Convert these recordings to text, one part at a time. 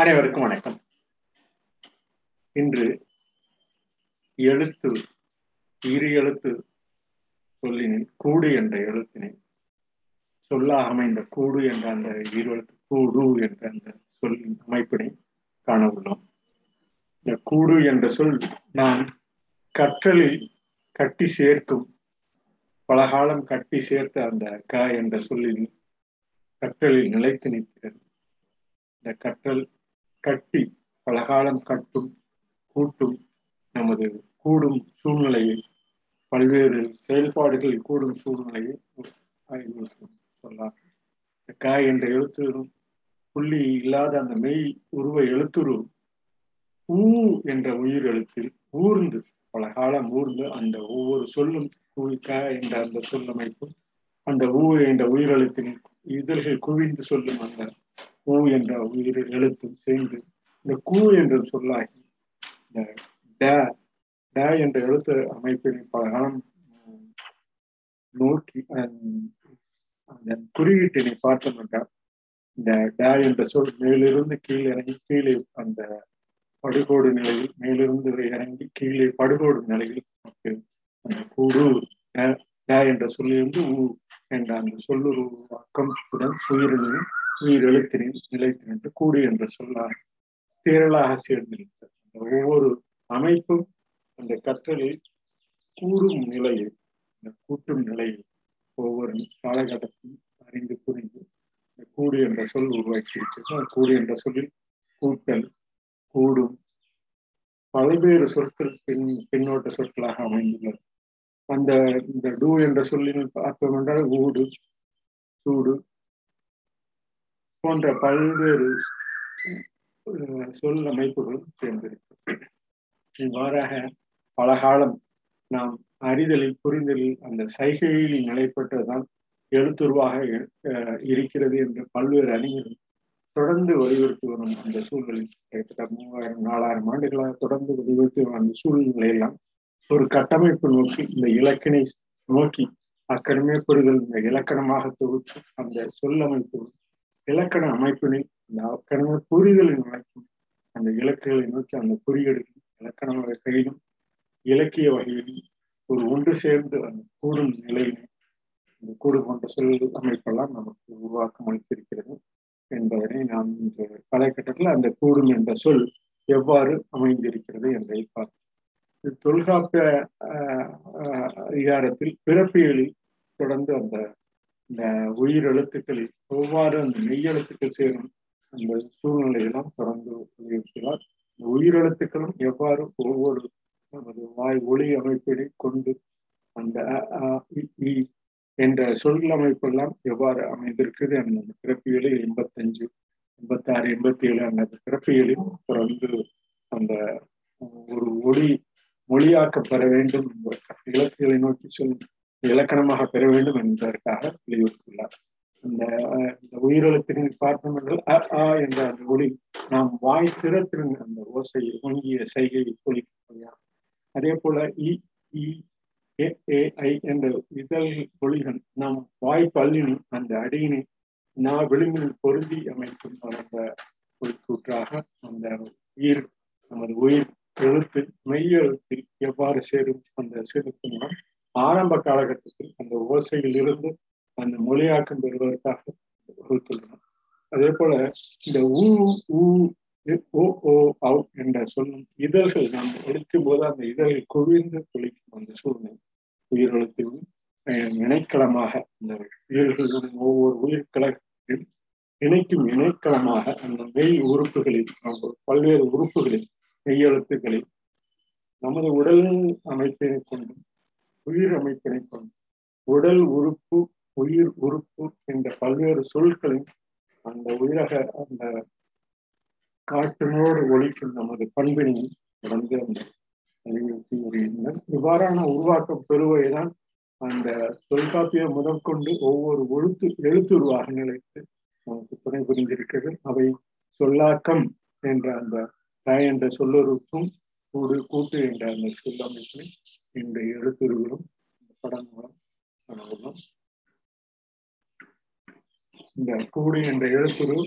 அனைவருக்கும் வணக்கம். இன்று எழுத்து இரு எழுத்து சொல்லினின் கூடு என்ற எழுத்தினை சொல்லாக அமைந்த கூடு என்ற அந்த இரு எழுத்து கூடு என்ற அந்த சொல்லின் அமைப்பினை காண உள்ளோம். இந்த கூடு என்ற சொல் நாம் கற்றலில் கட்டி சேர்க்கும் பலகாலம் கட்டி சேர்த்த அந்த க என்ற சொல்லில் கற்றலில் நிலைத்து நிற்கிறது. இந்த கற்றல் கட்டி பலகாலம் கட்டும் கூட்டும் நமது கூடும் சூழ்நிலையை பல்வேறு செயல்பாடுகள் கூடும் சூழ்நிலையை சொல்லலாம் க என்ற எழுத்துரும் புள்ளி இல்லாத அந்த மெய் உருவ எழுத்துரு ஊ என்ற உயிர் எழுத்தில் ஊர்ந்து பல காலம் ஊர்ந்து அந்த ஒவ்வொரு சொல்லும் க என்ற அந்த சொல்லமைப்பும் அந்த ஊ என்ற உயிரெழுத்தின் இதழ்கள் குவிந்து சொல்லும் அந்த கூ என்ற உயிர் எழுத்தும் சேர்ந்து இந்த கூ என்ற சொல்லாகி இந்த ட ட என்ற எழுத்து அமைப்பினை பல காலம் நோக்கி அதன் குறியீட்டினை பார்த்தோம் என்றால் இந்த டே என்ற சொல் மேலிருந்து கீழே இறங்கி கீழே அந்த படுகோடு நிலையில் மேலிருந்து இறங்கி கீழே படுகோடு நிலையில் நமக்கு அந்த கூடு டே என்ற சொல்லிலிருந்து ஊ என்ற அந்த சொல்லு அக்கம் உயிரினும் நீர் எழுத்தினின் நிலைத்து நின்று கூடு என்ற சொல்லாக தேரலாக சேர்ந்திருக்கிறது அந்த ஒவ்வொரு அமைப்பும் அந்த கற்றலில் கூடும் நிலையில் இந்த கூட்டும் நிலையில் ஒவ்வொரு காலகட்டத்தையும் அறிந்து புரிந்து இந்த கூடு என்ற சொல் உருவாக்கியிருக்கிறது. அந்த கூடு என்ற சொல்லில் கூட்டல் கூடும் பல்வேறு சொற்கள் பின் பின்னோட்ட சொற்களாக அமைந்துள்ளது. அந்த இந்த டூ என்ற சொல்லில் பார்த்தோம் என்றால் ஊடு சூடு போன்ற பல்வேறு சொல் அமைப்புகளும் சேர்ந்திருக்கும் இவ்வாறாக பல காலம் நாம் அறிதலில் புரிதலில் அந்த சைகையில் நிலைப்பட்டதுதான் எழுத்துருவாக இருக்கிறது என்று பல்வேறு அறிஞர்கள் தொடர்ந்து வலியுறுத்தி வரும் அந்த சூழ்நிலை கிட்டத்தட்ட மூவாயிரம் நாலாயிரம் ஆண்டுகளாக தொடர்ந்து வலியுறுத்தி வரும் அந்த சூழ்நிலையெல்லாம் ஒரு கட்டமைப்பு நோக்கி இந்த இலக்கினை நோக்கி அக்கடமே புரிதல் இந்த இலக்கணமாக தொகுத்து அந்த சொல்லமைப்பு இலக்கண அமைப்பினை அந்த அக்கடமே புரிதலின் வழக்கம் அந்த இலக்குகளை நோக்கி அந்த குறியீடுகள் இலக்கண வகையிலும் இலக்கிய வகையிலும் ஒரு ஒன்று சேர்ந்து அந்த கூடும் நிலையினை இந்த கூடு போன்ற சொல் அமைப்பெல்லாம் நமக்கு உருவாக்கம் அளித்திருக்கிறது என்பதனை நாம் இந்த காலகட்டத்தில் அந்த கூடும் என்ற சொல் எவ்வாறு அமைந்திருக்கிறது என்பதை பார்த்தோம் தொல்காப்பிய அதிகாரத்தில் பிறப்பியலில் தொடர்ந்து அந்த இந்த உயிர் எழுத்துக்களில் எவ்வாறு அந்த மெய்யெழுத்துக்கள் சேரும் அந்த சூழ்நிலையெல்லாம் தொடர்ந்து வலியுறுத்தினார் உயிரெழுத்துக்களும் எவ்வாறு ஒவ்வொரு நமது வாய் ஒளி அமைப்பினை கொண்டு அந்த என்ற சொல் அமைப்பெல்லாம் எவ்வாறு அமைந்திருக்குது அந்த பிறப்பியலில் எண்பத்தஞ்சு எண்பத்தாறு எண்பத்தி ஏழு அந்த பிறப்பியலில் தொடர்ந்து அந்த ஒரு ஒளி மொழியாக்கப்பெற வேண்டும் என்ற இலக்குகளை நோக்கி சொல் இலக்கணமாக பெற வேண்டும் என்பதற்காக வலியுறுத்தியுள்ளார். அந்த இந்த உயிரெழுத்தினை பார்த்தோம் என்றால் அ ஆ என்ற அந்த ஒளி நாம் வாய் திறத்திருந்த அந்த ஓசை ஒங்கிய சைகையை ஒழிக்க அதே போல இ இ என்ற இதழ் ஒளிகள் நாம் வாய் பல்லினும் அந்த அடியினை நான் விளிம்பில் பொருந்தி அமைக்கும் அந்த ஒளிக்கூற்றாக அந்த உயிர் நமது உயிர் எழுத்து மெய் எழுத்தில் எவ்வாறு சேரும் அந்த சேருக்கும் மூலம் ஆரம்ப காலகட்டத்தில் அந்த ஓசையில் இருந்து அந்த மொழியாக்கம் பெறுவதற்காக வகுத்துள்ளனர் அதே போல இந்த ஊ ஊ ஓ ஓ அவு என்ற சொல்லும் இதழ்கள் நாம் ஒழிக்கும் போது அந்த இதழ்கள் குவிந்து துளிக்கும் அந்த சூழ்நிலை உயிரெழுத்திலும் இணைக்களமாக அந்த உயிர்களுடன் ஒவ்வொரு உயிர்கலத்தில் இணைக்கும் இணைக்களமாக அந்த மெய் உறுப்புகளில் பல்வேறு உறுப்புகளில் மெய்யெழுத்துக்களில் நமது உடல் அமைப்பினை கொண்டும் உயிர் அமைப்பினை கொண்டு உடல் உறுப்பு உயிர் உறுப்பு என்ற பல்வேறு சொற்களின் அந்த உயிரக அந்த காற்றினோடு ஒழிக்கும் நமது பண்பினை தொடர்ந்து அந்த வலியுறுத்தி வருகின்றனர். இவ்வாறான உருவாக்கம் பெறுவதைதான் அந்த தொல்காப்பிய முதற்கொண்டு ஒவ்வொரு ஒழுத்து எழுத்துருவாக நிலைத்து நமக்கு துணை புரிந்திருக்கிறது. அவை சொல்லாக்கம் என்ற அந்த தாய் என்ற சொல்லொருக்கும் கூடு கூட்டு என்ற அந்த சொல்லமைப்பினை இந்த எழுத்துருகளும் இந்த படங்களும் மூலம் இந்த கூடு என்ற எழுத்துரு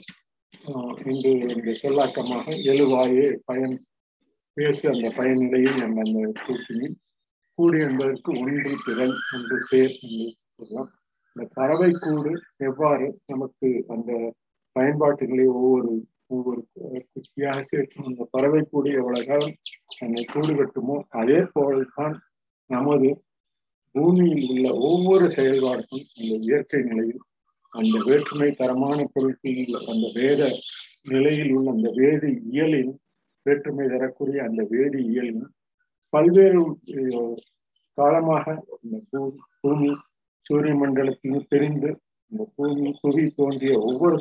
இன்று இந்த சொல்லாக்கமாக எழுவாயே பயன் பேசு அந்த பயனிலையில் நம்ம அந்த கூட்டினில் கூடு என்பதற்கு ஒன்று திறன் ஒன்று பேர் என்று சொல்லலாம். இந்த பறவை கூடு எவ்வாறு நமக்கு அந்த பயன்பாட்டுகளை ஒவ்வொரு ஒவ்வொரு குச்சியாக சேர்க்கும்? அந்த பறவை கூடு எவ்வளவு காலம் தன்னை கூடு கட்டுமோ? அதே போல்தான் நமது பூமியில் உள்ள ஒவ்வொரு செயல்பாடுகளும் அந்த இயற்கை நிலையில் அந்த வேற்றுமை தரமான பொருட்களில் அந்த வேத நிலையில் உள்ள அந்த வேதி இயலின் வேற்றுமை தரக்கூடிய அந்த வேதி இயலின் பல்வேறு காலமாக இந்த பூமி சூரிய மண்டலத்தில் தெரிந்து இந்த பூமி புவி தோன்றிய ஒவ்வொரு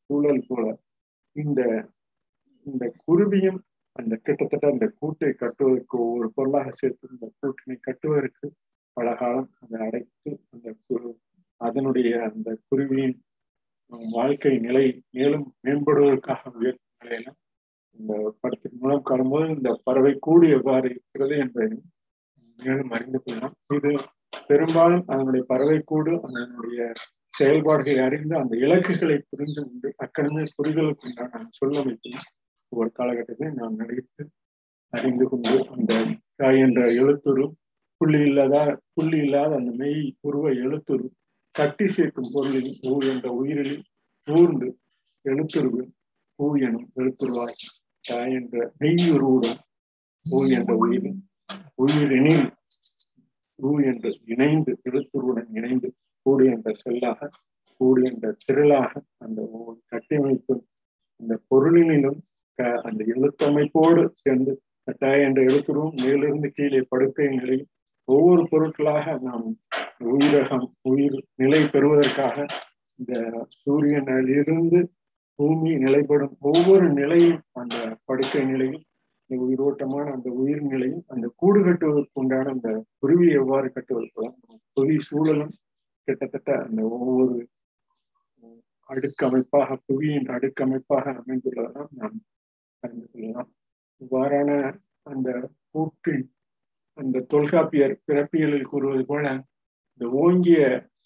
சூழல் போல இந்த இந்த குருவியும் அந்த கிட்டத்தட்ட அந்த கூட்டை கட்டுவதற்கு ஒவ்வொரு பொருளாக சேர்த்து இந்த கூட்டினை கட்டுவதற்கு பல காலம் அதை அடைத்து அந்த குரு அதனுடைய அந்த குருவியின் வாழ்க்கை நிலை மேலும் மேம்படுவதற்காக உயர்த்தும் நிலையெல்லாம் இந்த படத்தின் மூலம் காணும்போது இந்த பறவை கூடு எவ்வாறு இருக்கிறது என்பதை மேலும் அறிந்து கொள்ளலாம். இது பெரும்பாலும் அதனுடைய பறவை கூடு அதனுடைய செயல்பாடுகளை அறிந்து அந்த இலக்குகளை புரிந்து கொண்டு அக்கடமே புரிதலுக்கு உண்டான சொல்லமைப்பில் ஒரு காலகட்டத்தில் நாம் நினைத்து அறிந்து கொண்டு அந்த தாய் என்ற எழுத்துரு புள்ளி இல்லாத புள்ளி இல்லாத அந்த மெய் உருவ எழுத்துரு கட்டி சேர்க்கும் பொருளில் ஊ என்ற உயிரில் ஊர்ந்து எழுத்துருவு ஊ எனும் எழுத்துருவாய் தாய் என்ற மெய்யுருவுடன் ஊ என்ற உயிரில் உயிரினில் ஊ என்று இணைந்து எழுத்துருவுடன் இணைந்து கூடு என்ற செல்லாக கூடு என்ற திரளாக அந்த கட்டமைப்பு அந்த பொருளினிலும் அந்த எழுத்தமைப்போடு சேர்ந்து கட்டாய என்ற எழுத்துருவும் மேலிருந்து கீழே படுக்கை நிலையில் ஒவ்வொரு பொருட்களாக நாம் உயிரகம் உயிர் நிலை பெறுவதற்காக இந்த சூரியனிலிருந்து பூமி நிலைப்படும் ஒவ்வொரு நிலையும் அந்த படுக்கை நிலையும் இந்த உயிரோட்டமான அந்த உயிர் நிலையும் அந்த கூடு கட்டுவதற்கு உண்டான அந்த குருவி எவ்வாறு கட்டுவதற்கு புவி சூழலும் கிட்டத்தட்ட அந்த ஒவ்வொரு அடுக்கமைப்பாக புவியின் அடுக்கமைப்பாக அமைந்துள்ளதான் நாம் அறிந்து கொள்ளலாம் இவ்வாறான அந்த கூட்டின் அந்த தொல்காப்பியர் பிறப்பியலில் கூறுவது போல இந்த ஓங்கிய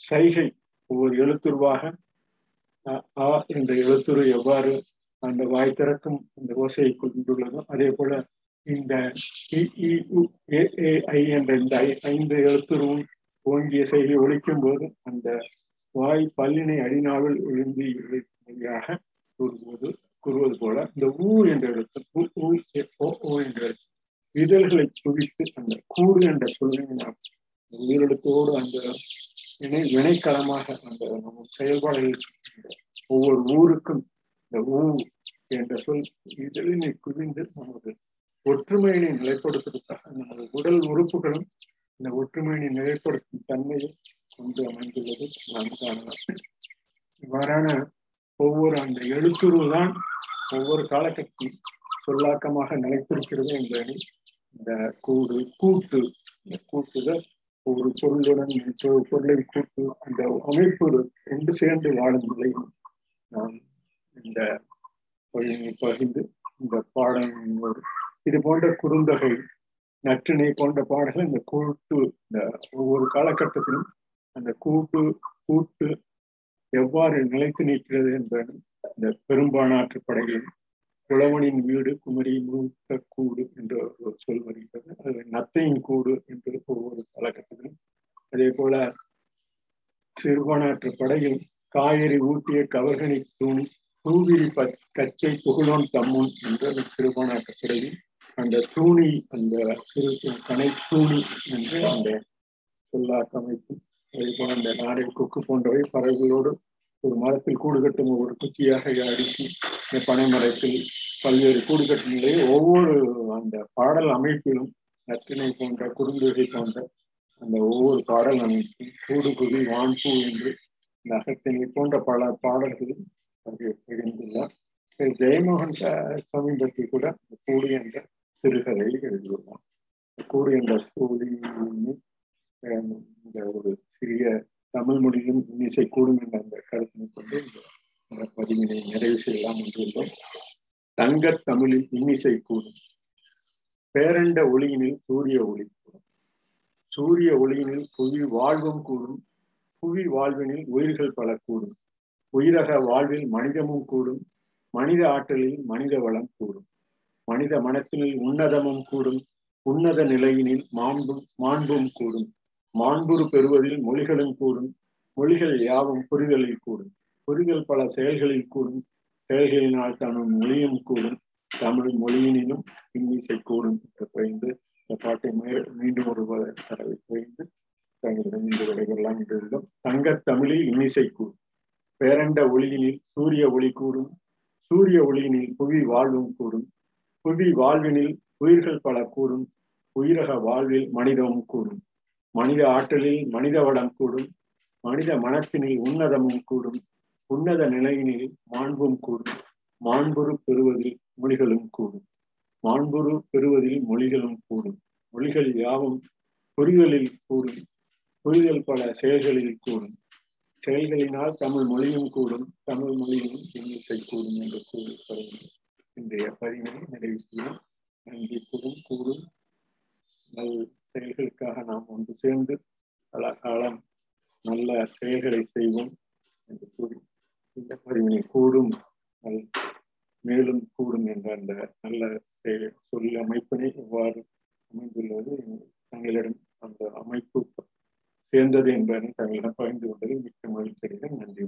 சைகை ஒவ்வொரு எழுத்துருவாக ஆ என்ற எழுத்துரு எவ்வாறு அந்த வாய் திறக்கும் அந்த ஓசையை கொண்டுள்ளதோ அதே போல இந்த ஐ என்ற இந்த ஐந்து எழுத்துருவும் ஓங்கிய செய்கை ஒழிக்கும் போது அந்த வாய் பல்லினை அடிநாவில் எழுந்தி வழியாக கூறும்போது கூறுவது போல இந்த ஊ என்ற இடத்தில் என்ற இதழ்களை குவித்து அந்த கூறு என்ற சொல்லை நாம் உயிரிழத்தோடு அந்த இணை இணைக்களமாக அந்த நம்ம செயல்பாடுகள் ஒவ்வொரு ஊருக்கும் இந்த ஊ என்ற சொல் இதழினை குவிந்து நமது ஒற்றுமையினை நிலைப்படுத்துவதற்காக நமது உடல் உறுப்புகளும் இந்த ஒற்றுமையினை நிலைப்படுத்தும் தன்மையை கொண்டு அமைந்துள்ளது. நாம் காணலாம் இவ்வாறான ஒவ்வொரு அந்த எழுத்துரு தான் ஒவ்வொரு காலகட்டி சொல்லாக்கமாக நிலைத்திருக்கிறது என்பதை இந்த கூடு கூட்டு. இந்த கூட்டுகள் ஒரு பொருளுடன் பொருளை கூட்டு அந்த அமைப்பு ரெண்டு சேர்ந்து வாழும் நிலை. நாம் இந்த பகிர்ந்து இந்த பாடம் இது போன்ற குறுந்தகை நற்றினை போன்ற பாடல்கள் இந்த கூட்டு இந்த ஒவ்வொரு காலகட்டத்திலும் அந்த கூட்டு கூட்டு எவ்வாறு நிலைத்து நிற்கிறது என்பது இந்த பெரும்பானாற்று படையில் புலவனின் வீடு குமரி மூத்த கூடு என்று ஒரு சொல் வருகிறது. அது நத்தையின் கூடு என்று ஒவ்வொரு காலகட்டத்திலும். அதே போல சிறுபானாற்று படையில் காய்கறி ஊட்டிய கவர்கனி தூணி தூவிரி ப கச்சை புகழோன் தம்முன் என்ற சிறுபானாற்று படையில் அந்த தூணி அந்த சிறு கனை தூணி என்று அந்த சொல்லாக்கமைப்பு. அதே போல அந்த நாடை கொக்கு போன்றவை பறவைகளோடு ஒரு மரத்தில் கூடு கட்டும் ஒரு குச்சியாக அடுக்கி பனை மரத்தில் பல்வேறு கூடு கட்டும் நிலையை ஒவ்வொரு அந்த பாடல் அமைப்பிலும் நற்றினை போன்ற குறுந்துகை போன்ற அந்த ஒவ்வொரு பாடல் அமைப்பும் கூடு குவி வான்பூ என்று இந்த அகத்தினை போன்ற பல பாடல்களும் எழுந்துள்ளார் ஜெயமோகன் சமீபத்தில் கூட கூடு என்ற சிறுகதை எழுதியுள்ளார். கூடு என்ற சூழி இந்த ஒரு சிறிய தமிழ் மொழியும் இன்னிசை கூடும் என்ற அந்த கருத்தினை கொண்டு இந்த பதிவினை நிறைவு செய்யலாம் என்றுள்ளோம் தங்க தமிழில் இன்னிசை கூடும். பேரண்ட ஒளியினில் சூரிய ஒளி கூடும். சூரிய ஒளியினில் புவி வாழ்வும் கூடும். புவி வாழ்வினில் உயிர்கள் பல கூடும். உயிரக வாழ்வில் மனிதமும் கூடும். மனித ஆற்றலில் மனித வளம் கூடும். மனித மனத்தினில் உன்னதமும் கூடும். உன்னத நிலையினில் மாண்பும் மாண்பும் கூடும். மாண்புறு பெறுவதில் மொழிகளும் கூடும் மொழிகள் யாவும் புரிதலில் கூடும் புரிதல் பல செயல்களில் கூடும் செயல்களினால் தமிழ் மொழியும் கூடும் தமிழ் மொழியினிலும் இன்னிசை கூடும் என்று குறைந்து இந்த பாட்டை மீண்டும் ஒரு தடவை குறைந்து தங்களிடம் இன்று விடைகள்லாம் இன்றுள்ளோம் தங்கத் தமிழில் இன்னிசை கூடும் பேரண்ட ஒளியினில் சூரிய ஒளி கூடும் சூரிய ஒளியினில் புவி வாழ்வும் கூடும் புவி வாழ்வினில் உயிர்கள் பல கூடும் உயிரக வாழ்வில் மனிதமும் கூடும் மனித ஆற்றலில் மனித வளம் கூடும் மனித மனத்தினில் உன்னதமும் கூடும் உன்னத நிலையினில் மாண்பும் கூடும் மாண்புரு பெறுவதில் மொழிகளும் கூடும். மாண்புரு பெறுவதில் மொழிகளும் கூடும். மொழிகள் யாவும் புரிதலில் கூடும் புரிதல் பல செயல்களில் கூடும். செயல்களினால் தமிழ் மொழியும் கூடும் தமிழ் மொழியும் எண்ணிக்கை கூடும் என்று கூறப்படுகிறது. இன்றைய பதிவினை நிறைவு செய்யும் நன்றி கூடும் கூடும் நல் செயல்களுக்காக நாம் ஒன்று சேர்ந்து கலாகாலம் நல்ல செயல்களை செய்வோம் என்று கூறி இந்த பதிவினை கூடும் மேலும் கூடும் என்ற அந்த நல்ல செயல் சொல் அமைப்பினை எவ்வாறு அமைந்துள்ளது. தங்களிடம் அந்த அமைப்பு சேர்ந்தது என்பதை தங்களிடம் பகிர்ந்து கொண்டது மிக்க மகிழ்ச்சி நன்றி.